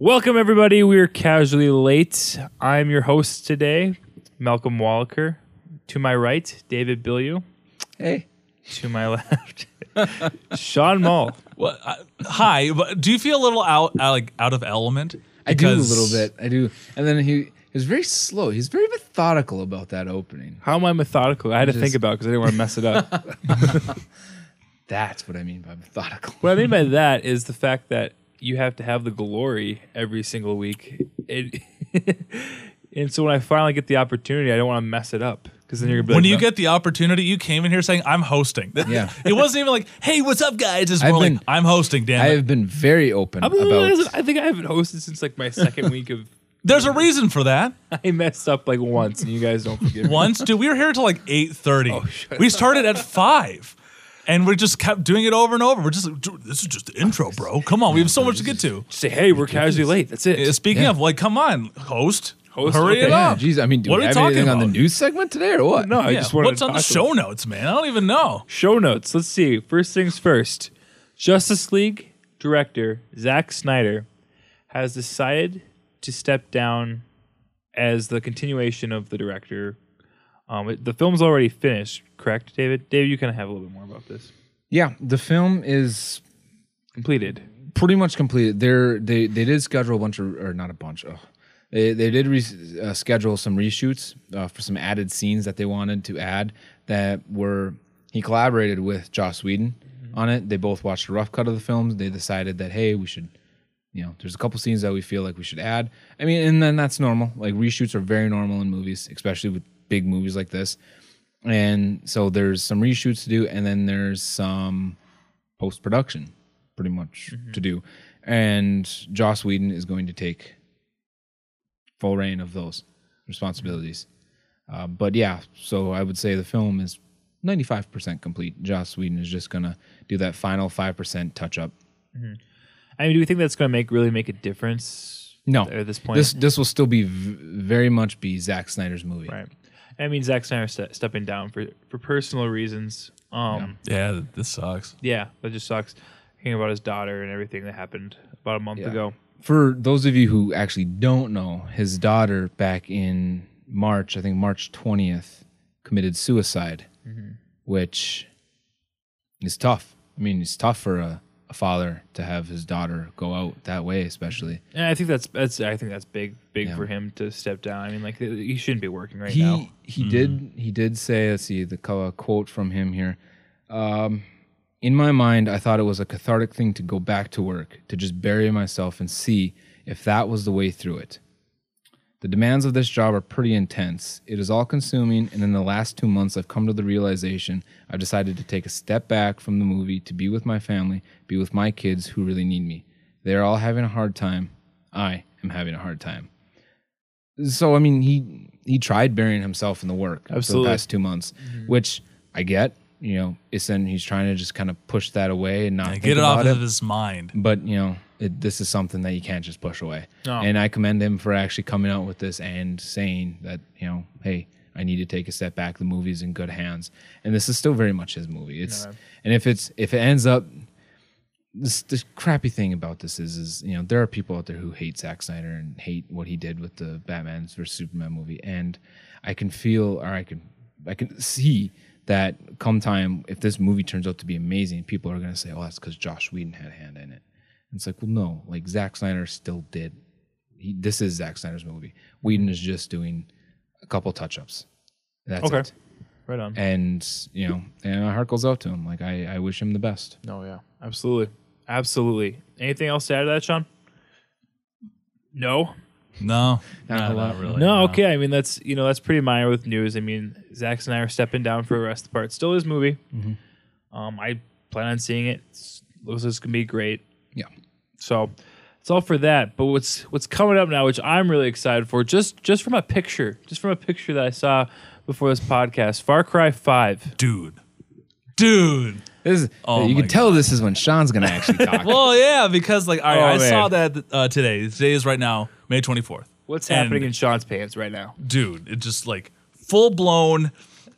Welcome, everybody. We're casually late. I'm your host today, Malcolm Wallaker. To my right, David Billieu. Hey. To my left, Sean Mull. Well, uh, hi, but do you feel a little out, out like out of element? I do a Because- little bit. I do. And then he, he was very slow. He's very methodical about that opening. How am I methodical? I had to think about because I didn't want to mess it up. That's what I mean by methodical. what I mean by that is the fact that you have to have the glory every single week. It, and so when I finally get the opportunity, I don't want to mess it up because then you're gonna be When like, you "No." get the opportunity, you came in here saying, "I'm hosting." Yeah. it wasn't even like, "Hey, what's up, guys?" It's I've more like, been- "I'm hosting." Damn I it. have been very open I'm- about. I think I haven't hosted since like my second week of. There's a reason for that. I messed up like once, and you guys don't forgive me. Once, dude, we were here till like eight thirty. Oh, we started at five, and we just kept doing it over and over. We're just like, this is just the intro, bro. Come on, we have so much to get to. Say, hey, we're casually late. That's it. Speaking Yeah. of, like, come on, host, Host, hurry okay. it yeah, up. geez. I mean, do What we are we have talking anything on the about? news segment today or what? no, I Yeah, just wanted what's to on the talk show about- notes, man? I don't even know. Show notes. Let's see. First things first. Justice League director Zack Snyder has decided to step down as the continuation of the director. Um, it- the film's already finished, correct, David? David, you kind of have a little bit more about this. Yeah, the film is Completed. pretty much completed. They're, they they did schedule a bunch of, or not a bunch. Oh, they they did re- uh, schedule some reshoots uh, for some added scenes that they wanted to add that were. He collaborated with Joss Whedon on it. They both watched a rough cut of the films. They decided that hey, we should, you know, there's a couple scenes that we feel like we should add. I mean, and then that's normal. Like reshoots are very normal in movies, especially with big movies like this. And so there's some reshoots to do, and then there's some post production, pretty much mm-hmm. to do. And Joss Whedon is going to take full reign of those responsibilities. Mm-hmm. Uh, but yeah, so I would say the film is 95% complete. Joss Whedon is just going to do that final 5% touch up. I mean, do we think that's going to make really make a difference? No, at this point, this this will still be v- very much be Zack Snyder's movie. right? I mean, Zack Snyder ste- stepping down for for personal reasons. Um, Yeah, this sucks. yeah, that just sucks. Hearing about his daughter and everything that happened about a month Yeah. ago. For those of you who actually don't know, his daughter back in March, I think March 20th, committed suicide, which is tough. I mean, it's tough for a, a father to have his daughter go out that way, especially. And I think that's that's I think that's big big Yeah. for him to step down. I mean, like he shouldn't be working right he now. he did he did say let's see the quote from him here um, in my mind i thought it was a cathartic thing to go back to work to just bury myself and see if that was the way through it the demands of this job are pretty intense. It is all consuming and in the last two months i've come to the realization i've decided to take a step back from the movie to be with my family be with my kids who really need me. They're all having a hard time. I am having a hard time. So I mean, he he tried burying himself in the work for the past two months, mm-hmm. which I get. You know, it's then he's trying to just kind of push that away and not think Get it off about of his mind. But you know, it, this is something that you can't just push away. No. And I commend him for actually coming out with this and saying that you know, hey, I need to take a step back. The movie's in good hands, and this is still very much his movie. It's No. and if it's if it ends up. This, the crappy thing about this is, is you know there are people out there who hate Zack Snyder and hate what he did with the Batman vs Superman movie, and I can feel or I can I can see that come time if this movie turns out to be amazing, people are going to say, "Oh, that's because Joss Whedon had a hand in it." And it's like, well, no, like Zack Snyder still did. He, this is Zack Snyder's movie. Whedon is just doing a couple touch-ups. That's Okay. it. Right on. And you know, and my heart goes out to him. Like I, I wish him the best. No, yeah, absolutely, absolutely. Anything else to add to that, Sean? No, No, Not a no, lot. not really. no. Okay, I mean that's you know that's pretty minor with news. I mean Zack are stepping down for the rest of the part. Still his movie. Um, I plan on seeing it. It's, looks like it's gonna be great. Yeah. So it's all for that. But what's what's coming up now, which I'm really excited for, just just from a picture, just from a picture that I saw before this podcast, Far Cry Five. dude, dude. This is, Oh you my can tell this is when Sean's going to actually talk. Well, yeah, because like all right, Oh, I man. saw that uh, today. Today is right now, May twenty fourth. What's And- happening in Sean's pants right now? dude, it just like full blown,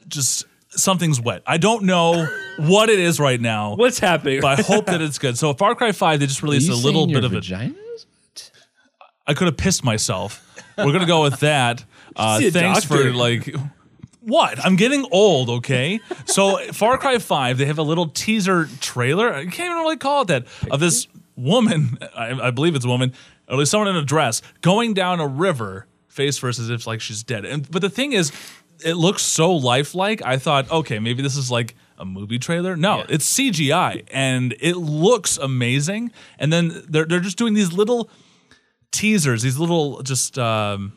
just something's wet. I don't know what it is right now, What's happening? but I hope that it's good. So Far Cry Five, they just Are released you a little bit your of it. vagina? I could have pissed myself. We're gonna go with that. Uh, See a thanks for doctor. like. What? I'm getting old, okay? So Far Cry 5, they have a little teaser trailer. I can't even really call it that. Of this woman, I, I believe it's a woman, or at least someone in a dress, going down a river face first as if like she's dead. And but the thing is, it looks so lifelike. I thought, okay, maybe this is like a movie trailer. No, it's CGI and it looks amazing. And then they're they're just doing these little teasers, these little just um,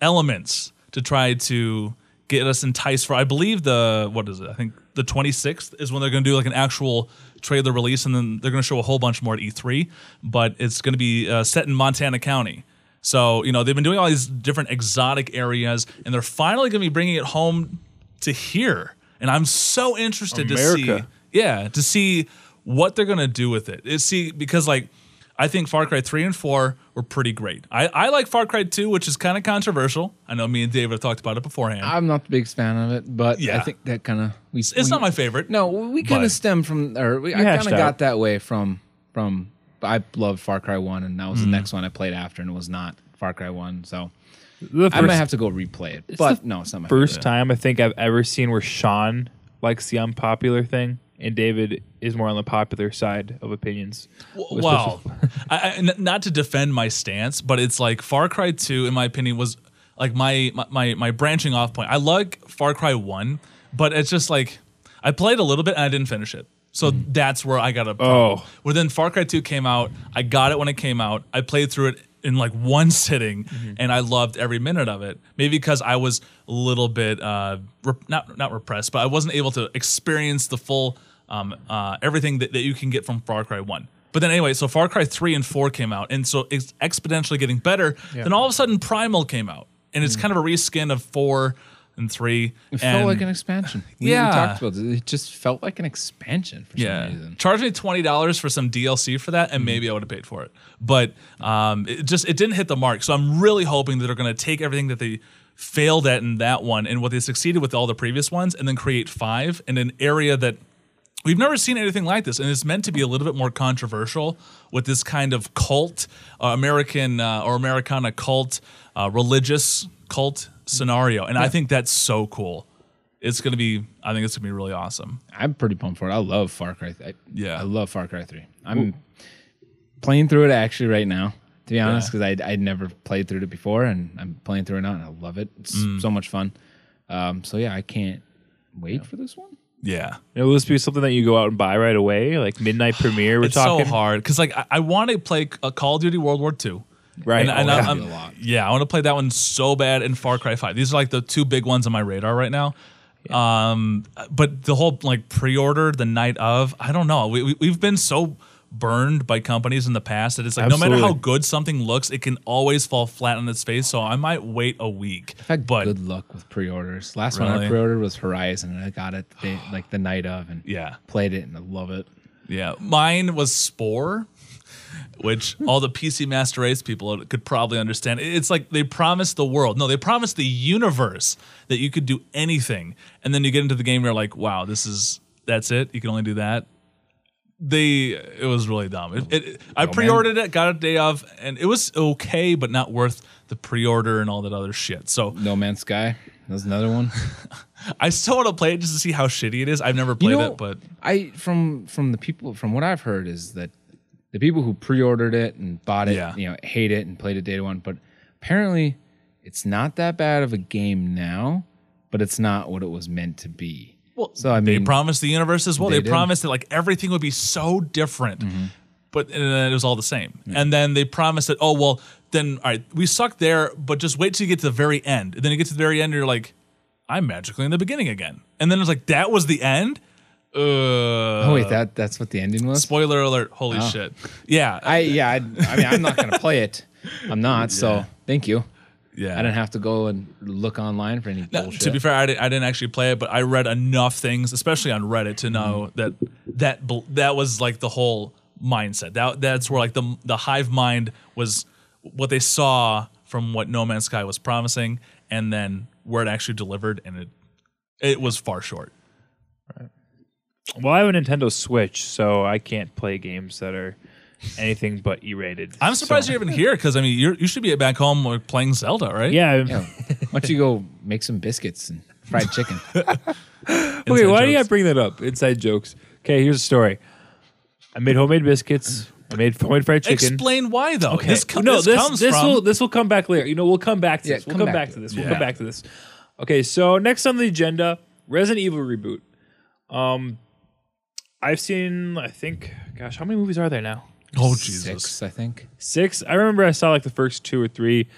elements to try to get us enticed for. I believe the what is it? I think the 26th is when they're going to do like an actual trailer release, and then they're going to show a whole bunch more at E3. But it's going to be uh, set in Montana County. So you know they've been doing all these different exotic areas, and they're finally going to be bringing it home to here. And I'm so interested to see, yeah, to see what they're going to do with it. Is see because like I think Far Cry 3 and 4 were pretty great. I, I like Far Cry 2, which is kind of controversial. I know me and David have talked about it beforehand. I'm not the biggest fan of it, but yeah. I think that kind of we. it's not my favorite. No, we kind of stem from, or we, I kind of got that way from from. I loved Far Cry One, and that was Mm-hmm. the next one I played after, and it was not Far Cry One. So The I might first, have to go replay it. But the no, it's not my first favorite. time I think I've ever seen where Sean likes the unpopular thing, and David is more on the popular side of opinions. With Wow. this- I, I, n- not to defend my stance, but it's like Far Cry 2, in my opinion, was like my, my, my, my branching off point. I like Far Cry 1, but it's just like I played a little bit and I didn't finish it. So that's where I got a problem. Oh. Well, then Far Cry 2 came out. I got it when it came out. I played through it in like one sitting and I loved every minute of it. Maybe because I was a little bit uh rep- not not repressed, but I wasn't able to experience the full um uh everything that, that you can get from Far Cry 1. But then anyway, so Far Cry 3 and 4 came out and so it's exponentially getting better. Then all of a sudden Primal came out. And it's kind of a reskin of 4 and 3 It and felt like an expansion. We, Yeah. we talked about it. It just felt like an expansion for Yeah, some reason. charge me twenty dollars for some DLC for that, and maybe I would have paid for it. But um, it just it didn't hit the mark. So I'm really hoping that they're going to take everything that they failed at in that one and what they succeeded with all the previous ones, and then create five in an area that we've never seen anything like this, and it's meant to be a little bit more controversial with this kind of cult, uh, American uh, or Americana cult, uh, religious cult scenario, and I think that's so cool. It's gonna be. I think it's gonna be really awesome. I'm pretty pumped for it. I love Far Cry. I, Yeah. I love Far Cry Three. I'm playing through it actually right now. To be honest, because I I'd never played through it before, and I'm playing through it now, and I love it. It's Mm. so much fun. Um, so yeah, I can't wait for this one. Yeah. You know, will this be something that you go out and buy right away, like midnight premiere? We're it's talking. so hard because like I, I want to play a Call of Duty World War II. Right. And, and Oh, I- that'd I'm- yeah, I want to play that one so bad in Far Cry Five. These are like the two big ones on my radar right now. Um, but the whole like pre-order the night of, I don't know. We, we we've been so burned by companies in the past that it's like no matter how good something looks, it can always fall flat on its face. So I might wait a week. I've had but good luck with pre-orders. Last one I pre-ordered was Horizon, and I got it the day, like the night of, and yeah, played it, and I love it. Yeah, mine was Spore, which all the PC Master Race people could probably understand. It's like they promised the world. No, they promised the universe that you could do anything, and then you get into the game, and you're like, wow, this is that's it. You can only do that. They it was really dumb. It, it, I oh, man. pre-ordered it, got it day of, and it was okay, but not worth the pre-order and all that other shit. So No Man's Sky. That's another one. I still want to play it just to see how shitty it is. I've never played you know, it, but I from from the people from what I've heard is that the people who pre-ordered it and bought it, Yeah. you know, hate it and played it day one. But apparently, it's not that bad of a game now, but it's not what it was meant to be. Well, so I mean, they promised the universe as well. They, They promised that like everything would be so different, mm-hmm. but and then it was all the same. And then they promised that oh well, then all right, we suck there, but just wait till you get to the very end. And then you get to the very end, and you're like, I'm magically in the beginning again. And then it's like that was the end. Uh, oh wait, that that's what the ending was. spoiler alert! Holy shit! Yeah, I yeah, I, I mean, I'm not gonna play it. I'm not. So thank you. yeah. I didn't have to go and look online for any Now, bullshit. to be fair, I didn't, I didn't actually play it, but I read enough things, especially on Reddit, to know that that that was like the whole mindset. That that's where like the the hive mind was what they saw from what No Man's Sky was promising, and then where it actually delivered, and it it was far short. Well, I have a Nintendo Switch, so I can't play games that are anything but E-rated. I'm surprised So- you're even here because I mean you're, you should be back home like, playing Zelda, right? Yeah. Yeah. Why don't you go make some biscuits and fried chicken? Okay, why do you bring that up? Inside jokes. Okay, here's a story. I made homemade biscuits. I made homemade fried chicken. Explain why though. Okay. This, co- no, this, this comes this from will this will come back later. You know, we'll come back to Yeah, this. We'll come come, back back, to to this. it. We'll Yeah. come back to this. Okay, so next on the agenda, Resident Evil reboot. Um, I've seen. I think. Gosh, how many movies are there now? oh Jesus. Six, I think. Six. I remember I saw like the first two or three.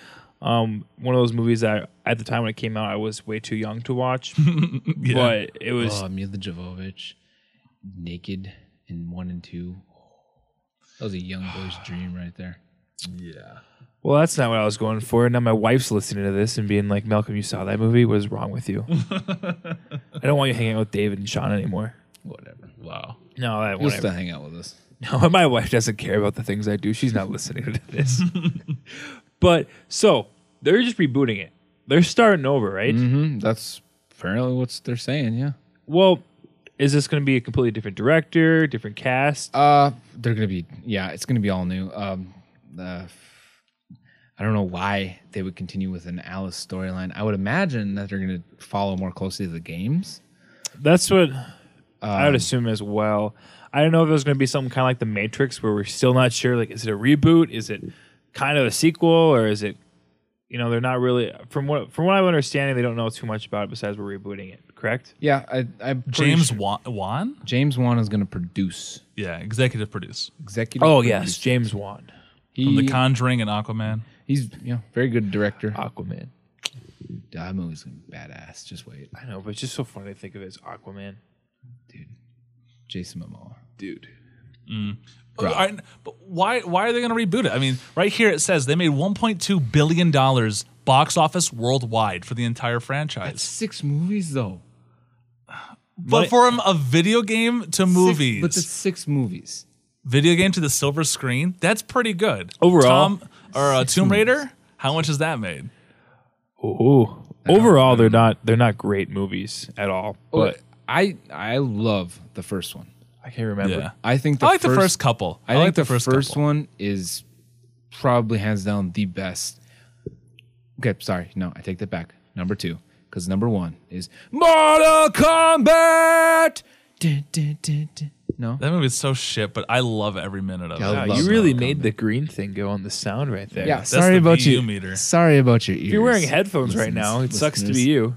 Um, one of those movies that at the time when it came out, I was way too young to watch, Yeah. but it was Oh, Milla Jovovich, naked in one and two. That was a young boy's dream right there. yeah. Well, that's not what I was going for. Now my wife's listening to this and being like, "Malcolm, you saw that movie? What is wrong with you? I don't want you hanging out with David and Sean anymore." Whatever. Wow. No, I, He'll still whatever. hang out with us. No, my wife doesn't care about the things I do. She's not listening to this. but so they're just rebooting it. They're starting over, right? hmm That's apparently what they're saying. Yeah. Well, is this going to be a completely different director, different cast? Uh, they're gonna be. Yeah, it's gonna be all new. Um, the. I don't know why they would continue with an Alice storyline. I would imagine that they're gonna follow more closely to the games. That's what I Um, would assume as well. I don't know if there's going to be something kind of like The Matrix, where we're still not sure. Like, is it a reboot? Is it kind of a sequel, or is it? You know, they're not really from what from what I'm understanding, they don't know too much about it besides we're rebooting it. Correct? Yeah, I, I'm James sure- Wan, Wan? James Wan is gonna produce Yeah, executive produce executive. Oh produce. yes, James Wan, He, from The Conjuring and Aquaman. he's you know very good director. Aquaman. That movie's gonna be badass. Just wait, I know, but it's just so funny to think of it as Aquaman, dude. Jason Momoa. dude. All right, but why why are they going to reboot it? I mean, right here it says they made 1.2 billion dollars box office worldwide for the entire franchise. Six movies though. but from a video game to movies, Six, but it's six movies. video game to the silver screen, that's pretty good. Overall, Tom or uh, Tomb Raider, how much has that made? Ooh. Overall, they're not they're not great movies at all. But But I I love the first one. I can't remember. Yeah, I think the I like first, the first couple. I, like think the first, couple. one is probably hands down the best. Okay, sorry, no, I take that back. Number two, because number one is Mortal Kombat. Dun, dun, dun, dun. No, That movie is so shit, but I love every minute of Yeah, it. Wow, you really Mortal made the green thing go on the sound right there. yeah. If Sorry the about VU you. meter. Sorry about your ears. you're wearing headphones right now, it sucks to be you.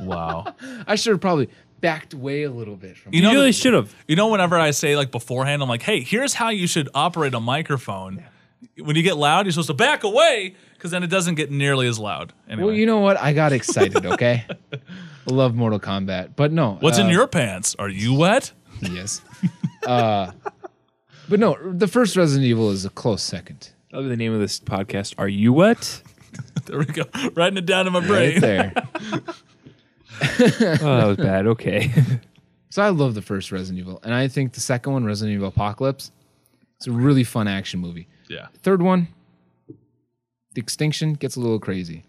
Wow. I should have probably backed away a little bit from. You You know, really should have. You know, whenever I say like beforehand, I'm like, hey, here's how you should operate a microphone. When you get loud, you're supposed to back away because then it doesn't get nearly as loud. Anyway, well, you know what? I got excited. Okay, I love Mortal Kombat, but no. what's in uh, your pants? Are you wet? Yes. uh, but no, the first Resident Evil is a close second. That'll be the name of this podcast. Are you wet? There we go. Writing it down in my brain. Right brain. there. oh, that was bad. Okay. So I love the first Resident Evil, and I think the second one, Resident Evil Apocalypse, it's a really fun action movie. Yeah. Third one, The Extinction gets a little crazy,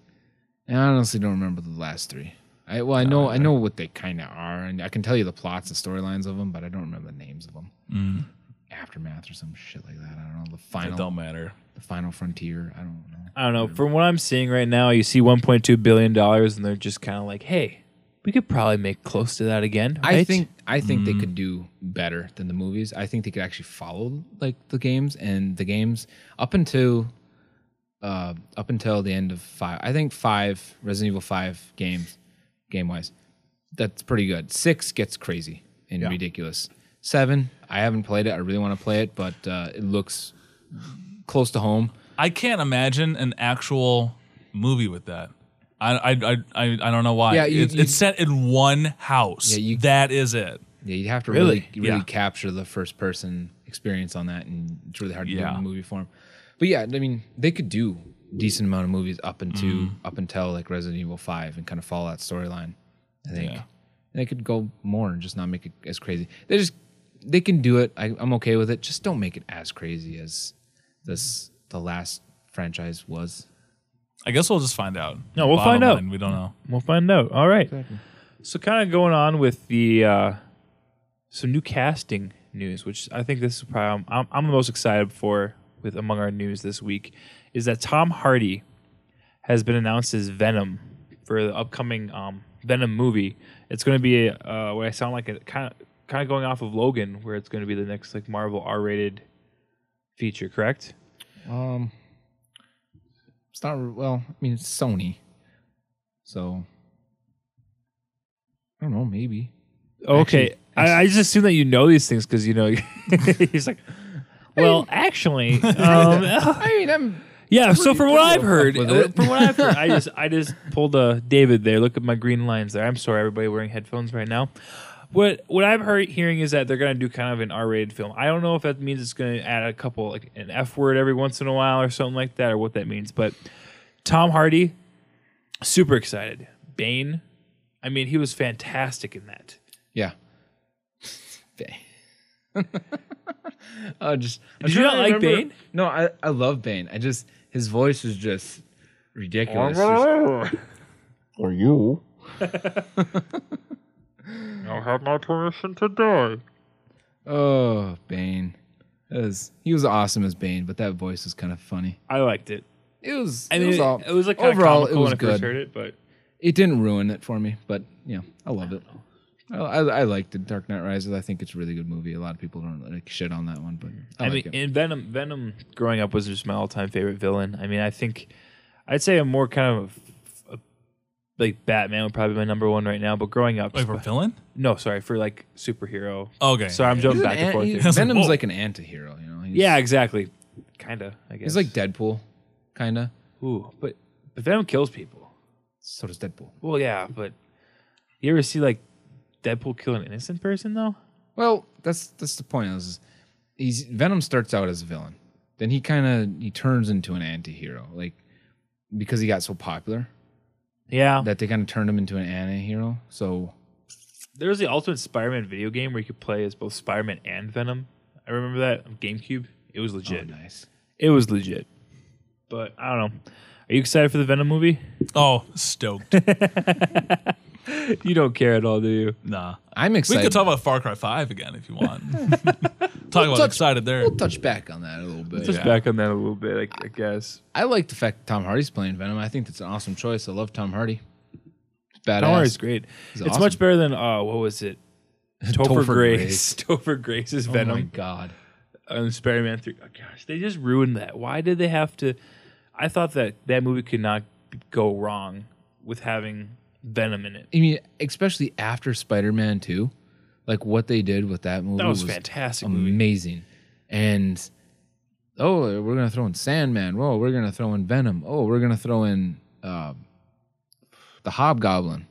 and I honestly don't remember the last three. I well, I know I know what they kind of are, and I can tell you the plots and storylines of them, but I don't remember the names of them. Mm. Aftermath or some shit like that. I don't know the It final, don't matter. the final frontier. I don't know. I don't know. From what I'm seeing right now, you see 1.2 billion dollars, and they're just kind of like, "Hey, we could probably make close to that again." I right? think I think they could do better than the movies. I think they could actually follow like the games and the games up until uh up until the end of five. I think five Resident Evil five games game wise. That's pretty good. Six gets crazy and Yeah. ridiculous. Seven, I haven't played it. I really want to play it, but uh, it looks close to home. I can't imagine an actual movie with that. I I I I, I don't know why. Yeah, you- it's, you- it's set in one house. Yeah, you- that is it. Yeah, you have to Really? really, really Yeah. capture the first person experience on that, and it's really hard to do Yeah. in movie form. But yeah, I mean, they could do decent amount of movies up into Mm. up until like Resident Evil Five and kind of follow that storyline. I think Yeah. they could go more and just not make it as crazy. They just they can do it. I, I'm okay with it. Just don't make it as crazy as this the last franchise was. I guess we'll just find out. No, we'll Bottom find out. line, we don't know. We'll find out. All right. So, kind of going on with the uh, some new casting news, which I think this is probably I'm, I'm the most excited for with among our news this week, is that Tom Hardy has been announced as Venom for the upcoming um, Venom movie. It's going to be uh, what I sound like a kind of kind of going off of Logan, where it's going to be the next like Marvel R-rated feature. Correct? Um, it's not well. I mean, it's Sony, so I don't know. Maybe Okay, Actually, I, I just assume that you know these things because you know he's like. Well, actually, um, I mean, I'm Yeah, so from what I've heard, uh, from what I've heard, I just I just pulled a David there. Look at my green lines there. I'm sorry, everybody wearing headphones right now. What what I'm heard, hearing is that they're gonna do kind of an R-rated film. I don't know if that means it's gonna add a couple like an F word every once in a while or something like that, or what that means. But Tom Hardy, super excited. Bane, I mean, he was fantastic in that. yeah. uh, just I'm did you not like remember- Bane? No, I I love Bane. I just his voice is just ridiculous. Or you. I'll have my permission to die. oh, Bane. That was, he was awesome as Bane, but that voice was kind of funny. I liked it. It was. I it mean, was it, all, it was like overall, it was when I first good. heard it, but It didn't ruin it for me, but yeah, I loved it. I, I, I liked it. Dark Knight Rises. I think it's a really good movie. A lot of people don't like shit on that one, but I, I, like mean, it. in Venom, Venom growing up was just my all-time favorite villain. I mean, I think I'd say I'm more kind of a, like Batman would probably be my number one right now. But growing up, Wait, for villain? no, sorry, for like superhero. Okay. Sorry, I'm He's jumping an back and an- forth. he- here. like, Venom's like an anti-hero, you know. He's, yeah, exactly. Kinda, I guess. he's like Deadpool, kinda. ooh, but but Venom kills people. So does Deadpool. Well, yeah, but you ever see like Deadpool kill an innocent person though? Well, that's that's the point. Is he's Venom starts out as a villain, then he kind of he turns into an anti-hero, like because he got so popular Yeah, that they kind of turned him into an anti-hero. So there was the Ultimate Spider-Man video game where you could play as both Spider-Man and Venom. I remember that on GameCube. It was oh, legit. nice. It was legit. But I don't know. Are you excited for the Venom movie? oh, stoked. You don't care at all, do you? nah. I'm excited. We could talk about Far Cry 5 again if you want. talk about touch- excited there. We'll touch back on that a little bit. Just Yeah. back on that a little bit, I, I guess. I like the fact that Tom Hardy's playing Venom. I think that's an awesome choice. I love Tom Hardy. He's badass. Tom Hardy's great. He's it's awesome. much better than uh, what was it? Topher, Topher Grace. Topher Grace's Venom. Oh my god. on Spider-Man Three. Oh, gosh, they just ruined that. Why did they have to? I thought that that movie could not go wrong with having Venom in it. I mean, especially after Spider-Man 2, like what they did with that movie That was, fantastic movie. amazing. And oh, we're gonna throw in Sandman. Whoa, we're gonna throw in Venom. Oh, we're gonna throw in uh, the Hobgoblin.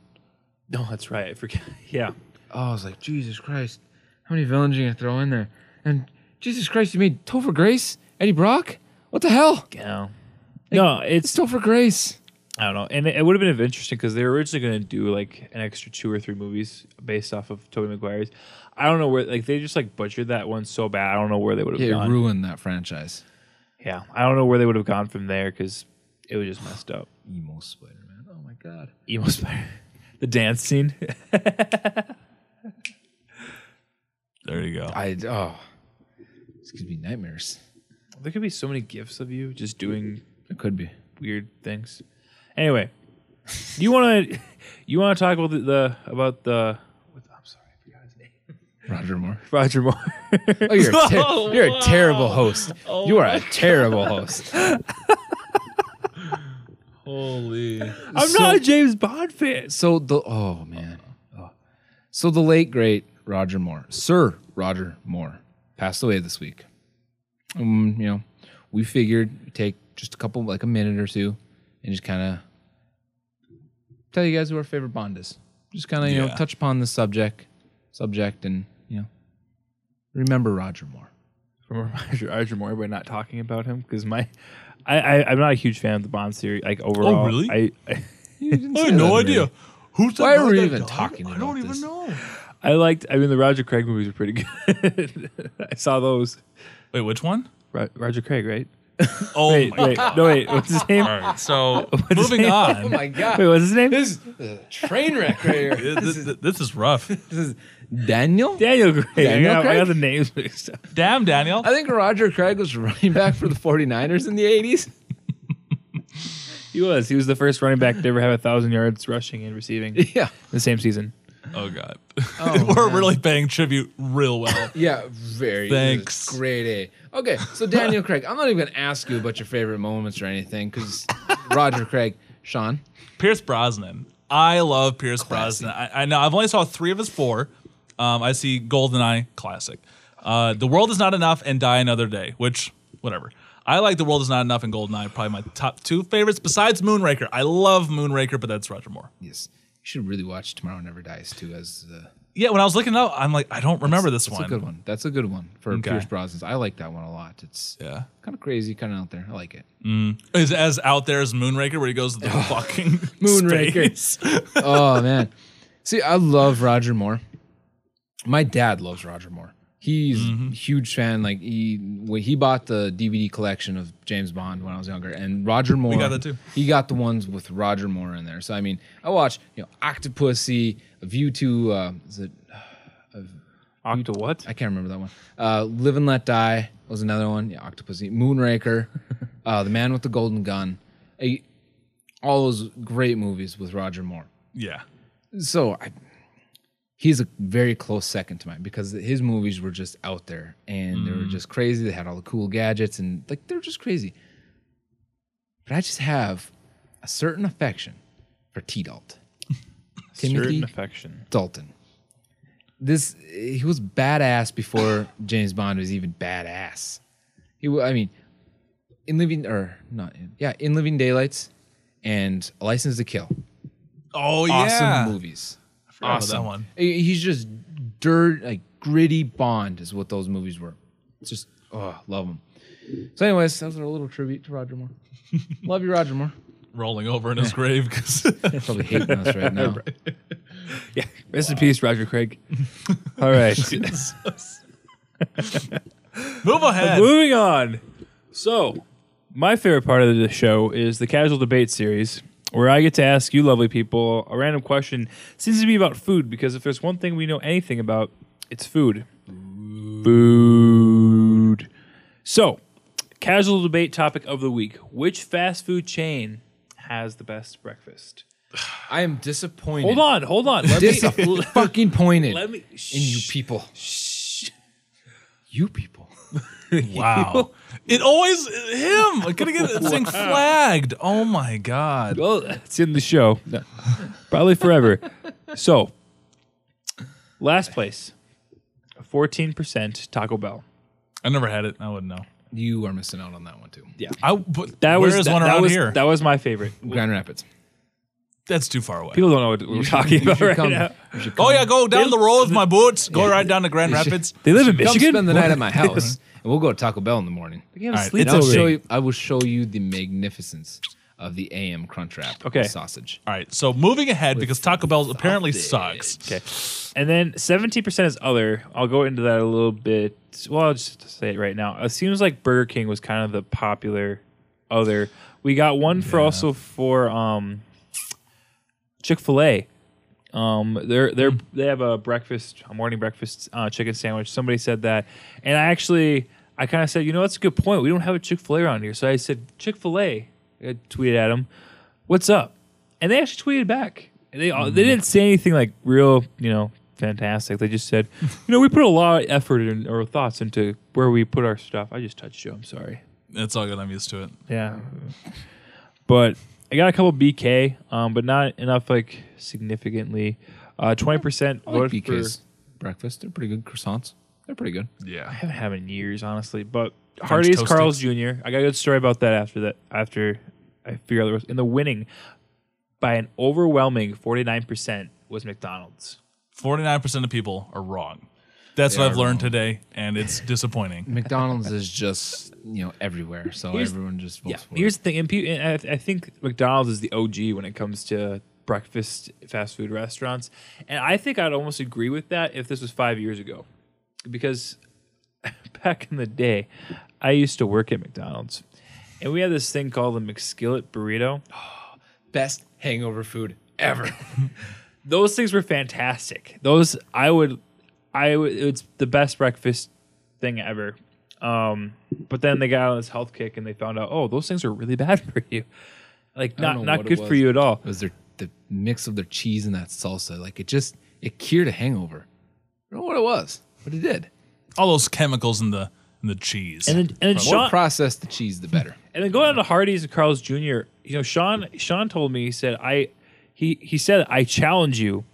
No, that's right. I forget. Yeah. Oh, I was like, Jesus Christ, how many villains are you gonna throw in there? And Jesus Christ, you made Topher Grace, Eddie Brock. What the hell? Yeah. No, It's it's Topher Grace. I don't know, and it, it would have been interesting because they were originally going to do like an extra two or three movies based off of Tobey Maguire's. I don't know where like they just like butchered that one so bad. I don't know where they would have Yeah, it ruined that franchise. yeah, I don't know where they would have gone from there because it was just messed up. Emo Spider-Man. Oh my god. Emo Spider, the dance scene. There you go. I oh, this could be nightmares. there could be so many gifs of you just doing It could be. weird things. Anyway, do you want to you want to talk about the, the about the. I'm sorry, I forgot his name. Roger Moore. Roger Moore. Oh, you're a ter- you're a terrible host. you are a terrible host. Holy. I'm not a James Bond fan. So the oh man, Oh. so the late great Roger Moore, Sir Roger Moore, passed away this week. Um, you know, we figured take just a couple, like a minute or two, and just kind of tell you guys who our favorite Bond is. Just kind of you know Yeah. touch upon the subject, subject, and you know remember Roger Moore. From Roger, Roger Moore, but not talking about him because my, I, I I'm not a huge fan of the Bond series. Like oh, overall, Oh really? I, I You I say have no that idea. already. Who's the Why guy are we that even died? talking I about don't even this? know. I liked. I mean, the Roger Craig movies are pretty good. I saw those. Wait, which one? Ro- Roger Craig, right? Oh Wait, my wait, no, wait. What's his name? All right, so his moving name? on. Oh my god! Wait, what's his name? This is a train wreck right here. this, this, this is rough. This is Daniel? Daniel Craig. Daniel I, got, I Craig? got the names mixed up. Damn, Daniel. I think Roger Craig was running back for the 49ers in the 80s. He was. He was the first running back to ever have a thousand yards rushing and receiving Yeah. the same season. Oh God, Oh, we're man. really paying tribute real well. Yeah, very Thanks. Great A. Okay, so Daniel Craig, I'm not even going to ask you about your favorite moments or anything because Roger Craig, Sean, Pierce Brosnan. I love Pierce Brosnan. I, I know I've only saw three of his four. Um, I see Goldeneye, classic. Uh, the World Is Not Enough and Die Another Day, which whatever. I like The World Is Not Enough and Goldeneye, probably my top two favorites besides Moonraker. I love Moonraker, but that's Roger Moore. yes, should really watch Tomorrow Never Dies too. As uh, Yeah, when I was looking up, I'm like, I don't remember this that's one. That's a good one. That's a good one for Okay. Pierce Brosnan. I like that one a lot. It's Yeah. kind of crazy, kind of out there. I like it. Is as out there as Moonraker, where he goes to the fucking Moonraker. oh man, see, I love Roger Moore. My dad loves Roger Moore. He's Mm-hmm. a huge fan. Like he he bought the DVD collection of James Bond when I was younger, and Roger Moore. We got that too. He got the ones with Roger Moore in there. So I mean, I watch you know Octopussy, View to uh, is it Octo what? I can't remember that one. Uh, Live and Let Die was another one. Yeah, Octopussy, Moonraker, uh, The Man with the Golden Gun, a, all those great movies with Roger Moore. yeah. So I, he's a very close second to mine because his movies were just out there and they were Mm. just crazy. They had all the cool gadgets and like they're just crazy. But I just have a certain affection for T. Dalt. Timothy Certain affection. Dalton. This he was badass before James Bond was even badass. He, I mean, in Living or not, in, yeah, in Living Daylights and A License to Kill. Oh Awesome yeah. Awesome movies. Forgot about Awesome. that one. He's just dirt, like gritty Bond is what those movies were. It's just, oh, love them. So, anyways, that was a little tribute to Roger Moore. love you, Roger Moore. Rolling over in his grave because he's Probably hating us right now. Yeah. Rest in peace, Roger Craig. All right. move ahead. Moving on. So, my favorite part of the show is the casual debate series, where I get to ask you, lovely people, a random question. Seems to be about food because if there's one thing we know anything about, it's food. Food. So, casual debate topic of the week: Which fast food chain has the best breakfast? I am disappointed. Hold on, hold on. Let me, fucking pointed let me. in you people. You people. Wow. it always him. I'm gonna get this thing flagged. Oh my god. Well, it's in the show. No. Probably forever. so, last place, fourteen percent Taco Bell. I never had it. I wouldn't know. You are missing out on that one too. Yeah, I but that where was is that, one that around was here. that was my favorite. Grand Rapids. That's too far away. People don't know what we're talking about right come- now. you should oh come- yeah, go down the road with my boots. Go right down to Grand Rapids. They live in Come Michigan. spend the night at my house, and we'll go to Taco Bell in the morning. We have All right, sleep And I'll It's a show you. I will show you the magnificence of the AM Crunchwrap Okay. sausage. All right, so moving ahead because Taco Bell apparently sucks. Okay, and then seventeen percent is other. I'll go into that a little bit. Well, I'll just say it right now. It seems like Burger King was kind of the popular other. We got one for also for um, Chick Fil A. Um, they're they're they have a breakfast, a morning breakfast uh, chicken sandwich. Somebody said that, and I actually I kind of said, you know, that's a good point. We don't have a Chick Fil A around here, so I said Chick Fil A. I tweeted at them, "What's up?" And they actually tweeted back. And they all they didn't say anything like real, you know, fantastic. They just said, you know, we put a lot of effort and or thoughts into where we put our stuff. I just touched you. I'm sorry. It's all good. I'm used to it. Yeah. But I got a couple BK, um, but not enough like significantly. Uh, Twenty percent I like voted for. BK's breakfast. They're pretty good croissants. They're pretty good. Yeah, I haven't had in years, honestly. But Hardee's toast Carl's. Jr. I got a good story about that after that. After I figured out there was in the winning by an overwhelming forty nine percent was McDonald's. Forty nine percent of people are wrong. That's They what I've learned wrong. today, and it's disappointing. McDonald's is just you know everywhere, so Here's- everyone just votes Yeah. for Here's it. the thing, and, pe- and I, I think McDonald's is the OG when it comes to breakfast fast food restaurants, and I think I'd almost agree with that if this was five years ago, because back in the day, I used to work at McDonald's, and we had this thing called the McSkillet burrito. best hangover food ever. Those things were fantastic. Those I would I w- it's the best breakfast thing ever. Um, but then they got on this health kick and they found out, oh, those things are really bad for you. Like I don't not know not what it good for was. you at all. It was their the mix of their cheese and that salsa. Like it just it cured a hangover. I don't know what it was, but it did. All those chemicals in the in the cheese. And then and then The Sean more processed the cheese, the better. and then going on to Hardee's and Carl's Jr. You know, Sean Sean told me he said I he he said I challenge you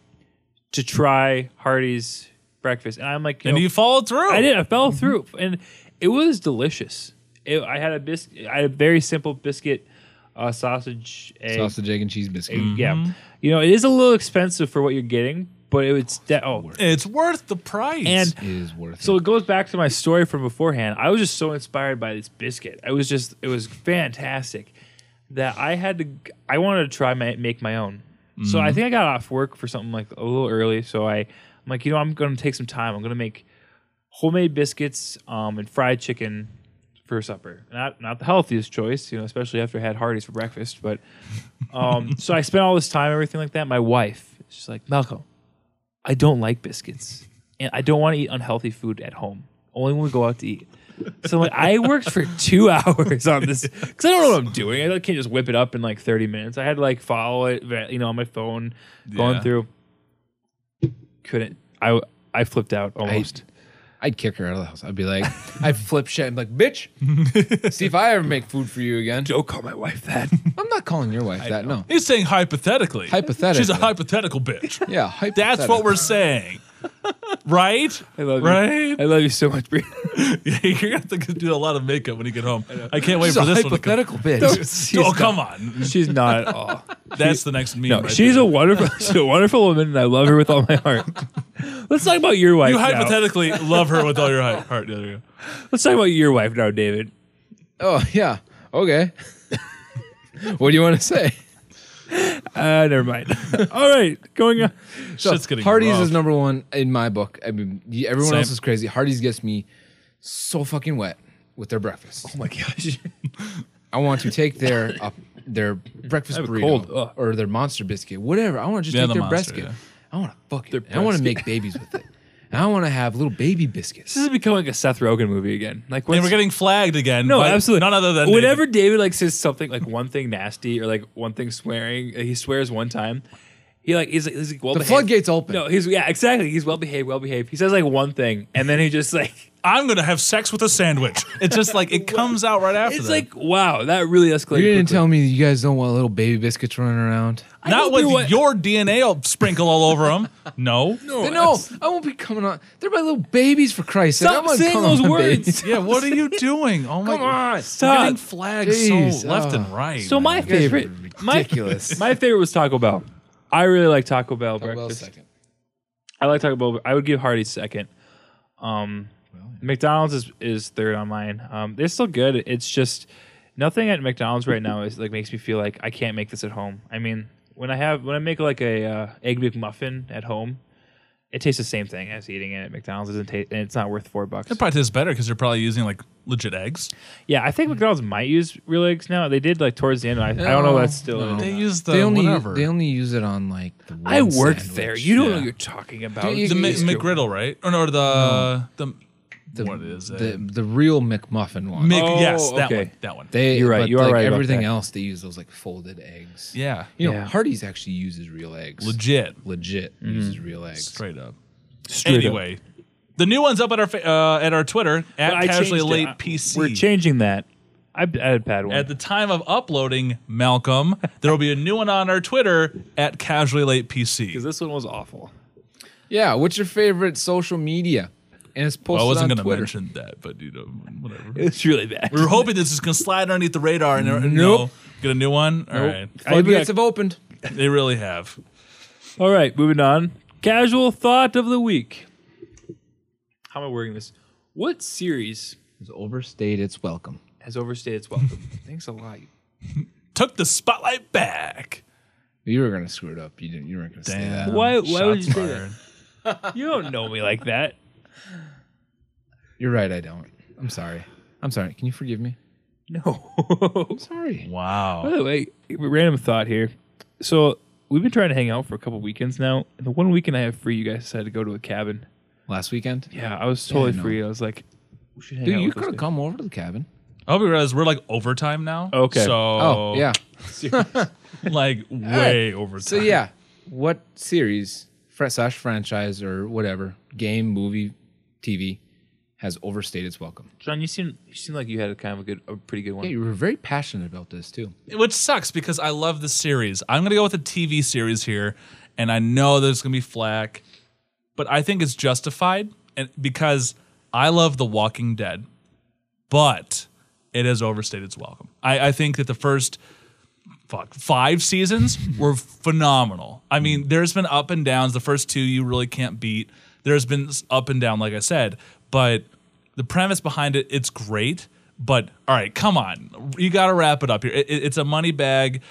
to try Hardee's breakfast, and I'm like, you and know, you followed through. I did. I fell through, and it was delicious. It, I had a biscuit. I had a very simple biscuit, uh, sausage, egg. Sausage, egg, and cheese biscuit. egg- Yeah, you know, it is a little expensive for what you're getting, but it was de- oh, It's worth the price. and It is worth so it. it goes back to my story from beforehand. I was just so inspired by this biscuit. I was just it was fantastic that I had to I wanted to try my make my own. So I think I got off work for something like a little early. So I I'm like you know I'm going to take some time. I'm going to make homemade biscuits um, and fried chicken for supper. Not not the healthiest choice, you know, especially after I had Hardee's for breakfast. But um, so I spent all this time, everything like that. My wife, she's like, Malcolm, I don't like biscuits, and I don't want to eat unhealthy food at home. Only when we go out to eat. So like, I worked for two hours on this because I don't know what I'm doing. I can't just whip it up in like 30 minutes. I had to like follow it, you know, on my phone, going Yeah. through. Couldn't. I I flipped out almost. I'd kick her out of the house. I'd be like, I'd flip shit. and be like, bitch, see if I ever make food for you again. don't call my wife that. I'm not calling your wife that. No. He's saying hypothetically. Hypothetically. She's a hypothetical bitch. Yeah. That's what we're saying. Right? I love Right? you. I love you so much, Bree. Yeah, you're gonna have to do a lot of makeup when you get home. I can't wait She's for a this one. To come. hypothetical bitch. Oh, come on. She's not at all. That's the next meme. No, right she's there. a wonderful, she's a wonderful woman, and I love her with all my heart. Let's talk about your wife. You now. hypothetically love her with all your heart. heart. Yeah, there you go. Let's talk about your wife now, David. Oh yeah. Okay. what do you want to say? Uh, never mind. all right, going on. So Shit's getting Hardee's rough. is number one in my book. I mean, everyone Same. else is crazy. Hardee's gets me so fucking wet with their breakfast. Oh my gosh. I want to take their uh, their breakfast I have a burrito cold. Or their monster biscuit, whatever. I want to just Yeah, take the their Monster, biscuit. yeah. I want to fuck it. I want to make babies with it. And I want to have little baby biscuits. This is becoming like a Seth Rogen movie again. Like, And we're getting flagged again. no, by absolutely. None other than whenever David like says something like one thing nasty or like one thing swearing, like, he swears one time. He like he's, he's like well The behaved. floodgates open. No, he's yeah, exactly. He's well behaved, well behaved. He says like one thing, and then he just like I'm gonna have sex with a sandwich. It's just like it comes out right after. it's that. like wow, that really escalated. You didn't quickly. tell me you guys don't want little baby biscuits running around. I not with what- your DNA all sprinkle all over them. No. No, no, I won't be coming on. They're my little babies for Christ's sake. I Stop want saying those words. Yeah, what are you doing? Oh my Come on, Stop. Getting flagged Jeez, so left oh. and right. So my You guys are favorite, my, ridiculous. my favorite was Taco Bell. I really like Taco Bell Well, breakfast. second. I like Taco Bell. I would give Hardee's second. Um, McDonald's is, is third on mine. Um, they're still good. It's just nothing at McDonald's right now is like makes me feel like I can't make this at home. I mean, when I have when I make like a uh, egg McMuffin at home, it tastes the same thing as eating it at McDonald's. It doesn't taste, and it's not worth four bucks. it probably tastes better because they're probably using like legit eggs. Yeah, I think McDonald's might use real eggs now. They did like towards the end. I, I don't know. if That's still. No. They use the They only whatever. they only use it on like the I worked sandwich. there. You don't know what you're talking about. Dude, you- the you- Mc- McGriddle, right? Or no, the the, The, what is it? the the real McMuffin one. Mc, Oh, yes, that okay. one. That one. they You're right, but, you are like, right about Everything that. else they use those like folded eggs. yeah, You know, Yeah. Hardee's actually uses real eggs. legit, Legit uses real eggs. straight up. Straight up. anyway, the new one's up at our fa- uh, at our Twitter at But casually changed it. late PC. We're changing that. I added pad one. At the time of uploading, Malcolm, there will be a new one on our Twitter at casually late PC. because this one was awful. Yeah. What's your favorite social media? And it's posted Well, I wasn't on going to Twitter. mention that, but you know, whatever. It's really bad. We were hoping this is going to slide underneath the radar and, and Nope. no, get a new one. All right, Floodgates have opened. they really have. All right, moving on. Casual thought of the week. How am I wording this? What series has overstayed its welcome. has overstayed its welcome? Thanks a lot. Took the spotlight back. You were gonna screw it up. You didn't. You weren't gonna say that. Why- why would you Shots say that? You don't know me like that. You're right. I don't. I'm sorry. I'm sorry. Can you forgive me? No. I'm sorry. Wow. By Wow. the way, random thought here. So we've been trying to hang out for a couple weekends now, and the one weekend I have free, you guys decided to go to a cabin. last weekend. Yeah, I was totally no. free. I was like, we should hang Dude, out you with could those have guys. come over to the cabin. Oh, I hope you realize we're like overtime now. Okay. So Oh, yeah. like way overtime. So yeah, what series fr- slash franchise or whatever game, movie, TV has overstayed its welcome? John, you seem you seem like you had a kind of a good, a pretty good one. Yeah, you were very passionate about this too. which sucks because I love the series. I'm gonna go with a TV series here, and I know there's gonna be flack, but I think it's justified, and because I love The Walking Dead, but it has overstayed its welcome. I, I think that the first fuck five seasons were phenomenal. I mean, there's been up and downs. The first two you really can't beat. There's been up and down, like I said, but the premise behind it, it's great. But all right, come on, you got to wrap it up here. It- it- it's a money bag.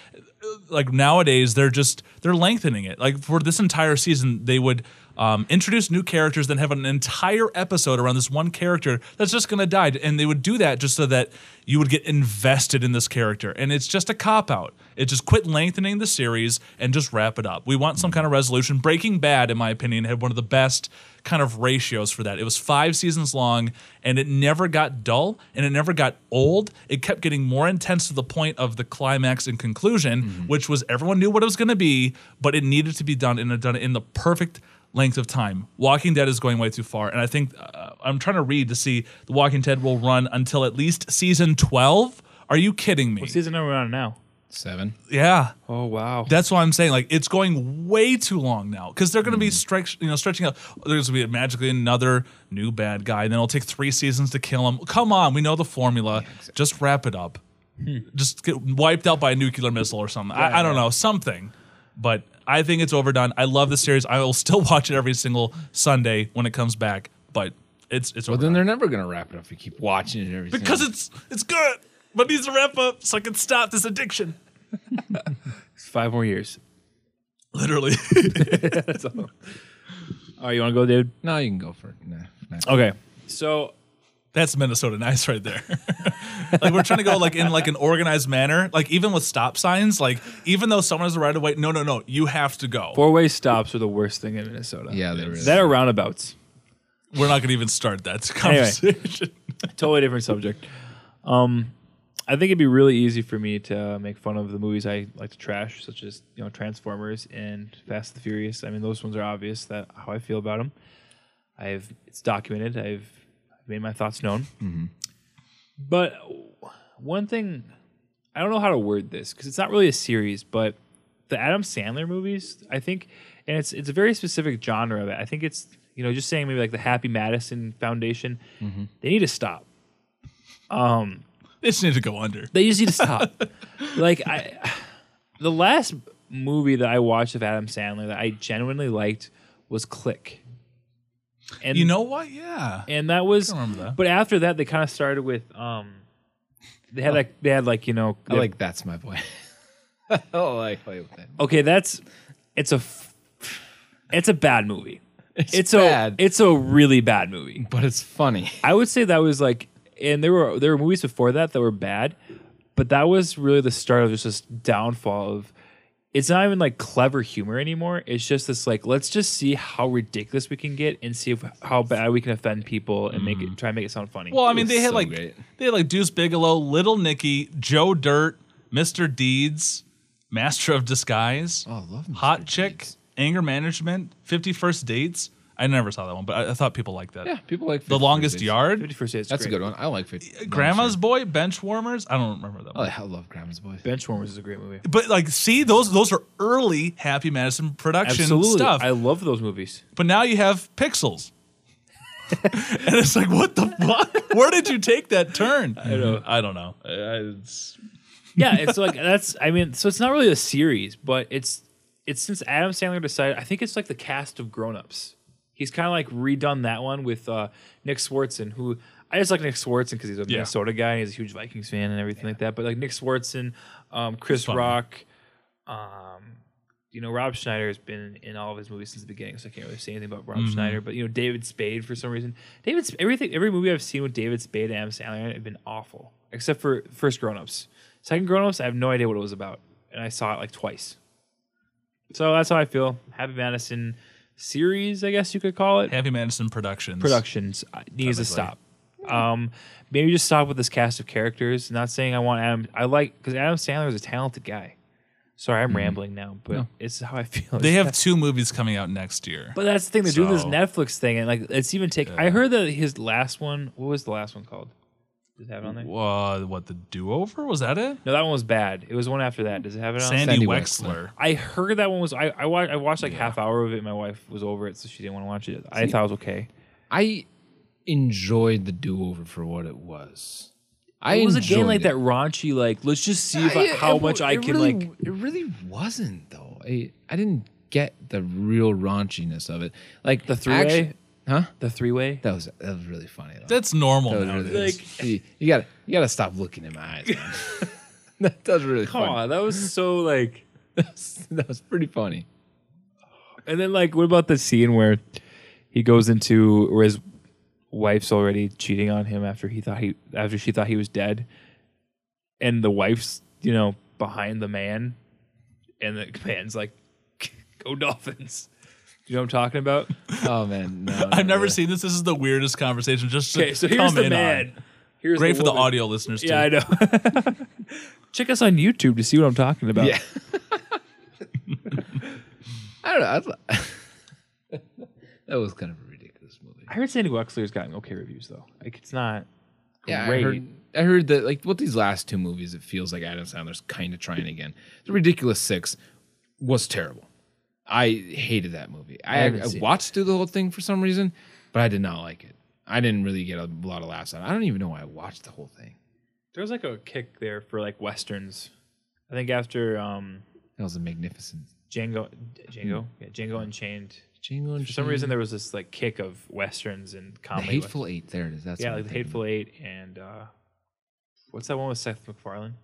Like nowadays, they're just they're lengthening it. Like for this entire season, they would um, introduce new characters, then have an entire episode around this one character that's just going to die, and they would do that just so that you would get invested in this character. And it's just a cop out. It just quit lengthening the series and just wrap it up. We want some kind of resolution. Breaking Bad, in my opinion, had one of the best kind of ratios for that. It was five seasons long, and it never got dull and it never got old. It kept getting more intense to the point of the climax and conclusion, which was everyone knew what it was going to be, but it needed to be done and it done in the perfect length of time. Walking Dead is going way too far, and I think uh, I'm trying to read to see The Walking Dead will run until at least season 12. Are you kidding me? What season are we on now? Seven. yeah. Oh wow. That's what I'm saying. Like it's going way too long now because they're going to be Hmm. stretch, you know, stretching out. There's going to be magically another new bad guy, and then it'll take three seasons to kill him. Come on, we know the formula. Just wrap it up. Hmm. Just get wiped out by a nuclear missile or something. I, I don't know something, but I think it's overdone. I love the series. I will still watch it every single Sunday when it comes back. But it's it's Well, overdone then they're never gonna wrap it up if you keep watching it every because single- it's it's good, but it needs to wrap up so I can stop this addiction. Five more years. Literally. All right, you want to go, dude? no, you can go for it. Nah, nah. Okay. So That's Minnesota nice right there. like we're trying to go like in like an organized manner. Like even with stop signs, like even though someone has the right of way, no, no, no, you have to go. four way stops are the worst thing in Minnesota. Yeah, there is. That are roundabouts. We're not going to even start that Anyway. conversation. totally different subject. Um, I think it'd be really easy for me to make fun of the movies I like to trash, such as you know Transformers and Fast and the Furious. I mean, those ones are obvious that how I feel about them. I've it's documented. I've made my thoughts known. But one thing I don't know how to word this because it's not really a series, but the Adam Sandler movies, I think, and it's it's a very specific genre of it. I think it's you know just saying maybe like the Happy Madison Foundation, they need to stop. Um, they just need to go under. they just need to stop. like I, the last movie that I watched of Adam Sandler that I genuinely liked was Click. And You know what? Yeah. and that was that. but after that they kind of started with um they had like they had like you know I like that's my boy. oh, I play with okay that's it's a f- it's a bad movie it's, bad. a it's a really bad movie But it's funny. i would say that was like and there were there were movies before that that were bad but that was really the start of just this downfall of it's not even like clever humor anymore it's just this like let's just see how ridiculous we can get and see if how bad we can offend people and make it mm. try and make it sound funny Well, I mean, they had so like great. they had like Deuce Bigalow, Little Nicky, Joe Dirt, Mr. Deeds, Master of Disguise, Oh, I love Mr. Hot Chick, Deeds. Anger Management, Fifty First Dates. I never saw that one, but I, I thought people liked that. Yeah, people like The Longest Days. Yard, 51st Dates That's a good one. I like 50. Grandma's Boy, Bench Warmers. I don't remember that Oh, one. I love Grandma's Boy. benchwarmers is a great movie But like, see, those those are early Happy Madison production Absolutely, stuff. I love those movies. but now you have Pixels. and it's like, what the fuck? Where did you take that turn? I know. I don't know. Uh, It's, Yeah, it's like that's. I mean, so it's not really a series, but it's it's since Adam Sandler decided. I think it's like the cast of Grown Ups. He's kind of like redone that one with uh, Nick Swardson, who I just like Nick Swardson because he's a Yeah. Minnesota guy and he's a huge Vikings fan and everything like that. But like Nick Swardson, um, Chris. Rock, um, you know, Rob Schneider has been in all of his movies since the beginning, so I can't really say anything about Rob Mm-hmm. Schneider. But you know, David Spade for some reason, David everything every movie I've seen with David Spade and Adam Sandler have been awful, except for first Grown Ups. Second Grown Ups, I have no idea what it was about, and I saw it like twice. So that's how I feel. Happy Madison series, I guess you could call it. Happy Madison Productions. Productions uh, needs to stop. Um, maybe just stop with this cast of characters. Not saying I want Adam. I like because Adam Sandler is a talented guy. Sorry, I'm rambling now, but it's how I feel. They have two movies coming out next year. But that's the thing. They're doing this Netflix thing, and like it's even take. I heard that his last one. What was the last one called? Does it have it on there? uh, what the do over was that it? No, that one was bad. It was one after that. Does it have it on? Sandy, Sandy Wexler. I heard that one was. I I watched, I watched like half hour of it. My wife was over it, so she didn't want to watch it. I thought it was okay. I enjoyed the do over for what it was. I it was again enjoyed like it. that raunchy. Like let's just see if I, Yeah, how it much wa- I can really- like. It really wasn't though. I I didn't get the real raunchiness of it. Like The three-way? Actu- huh? The three way. That was that was really funny. Though. That's normal That was nowadays. really, Like- you, you gotta you gotta stop looking in my eyes. Man. that, that was really Come funny. on, that was so like. that was pretty funny. And then like, what about the scene where he goes into where his wife's already cheating on him after he thought he after she thought he was dead, and the wife's you know behind the man, and the man's like, "Go Dolphins." You know what I'm talking about? Oh man, no, I've never no. seen this. This is the weirdest conversation. Just to Okay, so come here's the in man. On. Here's Great for the woman. audio listeners too. Yeah, I know. Check us on YouTube to see what I'm talking about. Yeah. I don't know. I thought- that was kind of a ridiculous movie. I heard Sandy Wexler's gotten okay reviews though. Like it's not Yeah, I great. heard. I heard that like what these last two movies, it feels like Adam Sandler's kind of trying again. The Ridiculous Six was terrible. I hated that movie. I, haven't I seen it. watched through the whole thing for some reason, but I did not like it. I didn't really get a lot of laughs out. of it. I don't even know why I watched the whole thing. There was like a kick there for like westerns. I think after um That was a magnificent. Django, Django, yeah, Django Unchained. Jingle and For some reason, there was this like kick of westerns and the comedy. Hateful Eight. There it is. That's yeah, like the Hateful Eight and uh, what's that one with Seth MacFarlane?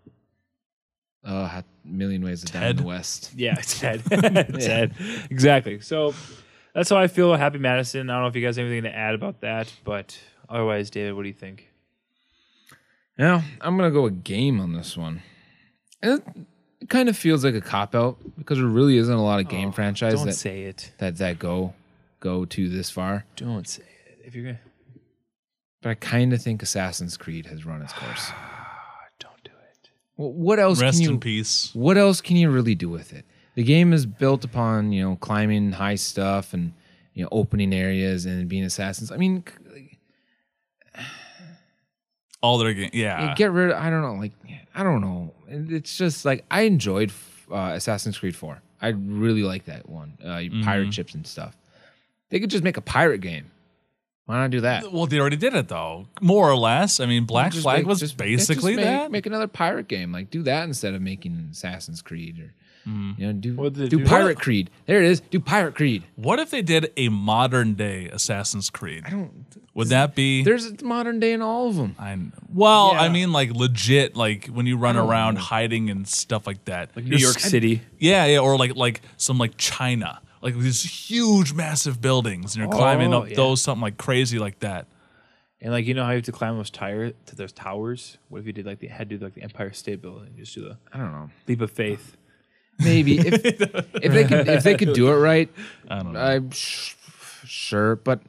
Uh, Ha- Million Ways to Die in the West. Yeah, Ted. Ted. Exactly. So that's how I feel. About Happy Madison. I don't know if you guys have anything to add about that, but otherwise, David, what do you think? Yeah, I'm gonna go a game on this one. It, it kind of feels like a cop out because there really isn't a lot of game franchise Oh, Don't that, say it. that that go go to this far. Don't say it. If you're gonna, But I kind of think Assassin's Creed has run its course. don't do it. Well, what else Rest can you in peace. what else can you really do with it? The game is built upon you know climbing high stuff and you know opening areas and being assassins. I mean, All their game. Yeah. get rid. of I don't know. Like I don't know. It's just like I enjoyed uh, Assassin's Creed Four. I really like that one. Uh, Pirate ships and stuff. They could just make a pirate game. Why not do that? well, they already did it though, more or less. I mean, Black Just Flag make- was just- basically just make, that. Make another pirate game. Like do that instead of making Assassin's Creed or mm-hmm. you know do What do do? Pirate Creed. There it is. Do Pirate Creed. what if they did a modern day Assassin's Creed? I don't. Would that be? There's a modern day in all of them. I kn- well, I mean, like legit, like when you run around know. hiding and stuff like that. Like New York City. Yeah, yeah, or like like some like China, like these huge, massive buildings, and you're climbing Oh, up yeah. those, something like crazy like that. And like you know how you have to climb those tire to those towers. What if you did like the had to do like the Empire State Building? Just do the I don't know. leap of faith. Maybe if if they could if they could do it right, I don't know. I'm sh- sure. But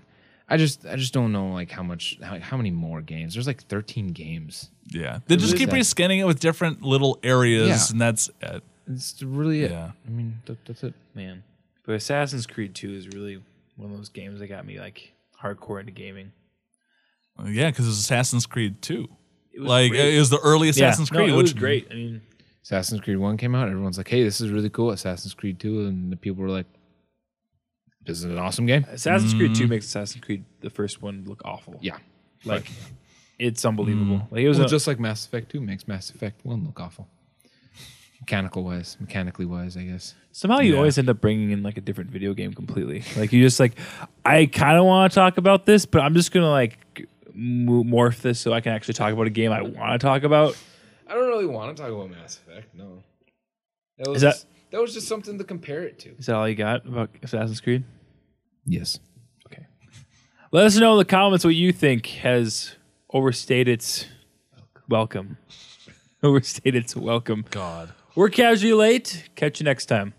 I just I just don't know like how much how, how many more games. There's like 13 games. yeah, they just keep reskinning it with different little areas, Yeah. and that's it. It's really it. Yeah. I mean that, that's it. Man, but Assassin's Creed Two is really one of those games that got me like hardcore into gaming. Yeah, because it's Assassin's Creed 2. It was Like great. it was the early Assassin's yeah, Creed, no, it which was great. I mean, Assassin's Creed One came out. Everyone's like, "Hey, this is really cool." Assassin's Creed Two, and the people were like, "This is an awesome game." Assassin's Creed Two mm-hmm. makes Assassin's Creed the first one look awful. Yeah, like it's unbelievable. Mm-hmm. Like it was well, a, just like Mass Effect Two makes Mass Effect One look awful. Mechanical wise, mechanically wise, I guess. somehow you Yeah. always end up bringing in like a different video game completely. Like you just like, I kind of want to talk about this, but I'm just gonna like mo- morph this so I can actually talk about a game I want to talk about. I don't really want to talk about Mass Effect. No, that was Is that- just, that was just something to compare it to. Is that all you got about Assassin's Creed? Yes. Okay. Let us know in the comments what you think has overstated its welcome. overstated its welcome. God. We're casually late. Catch you next time.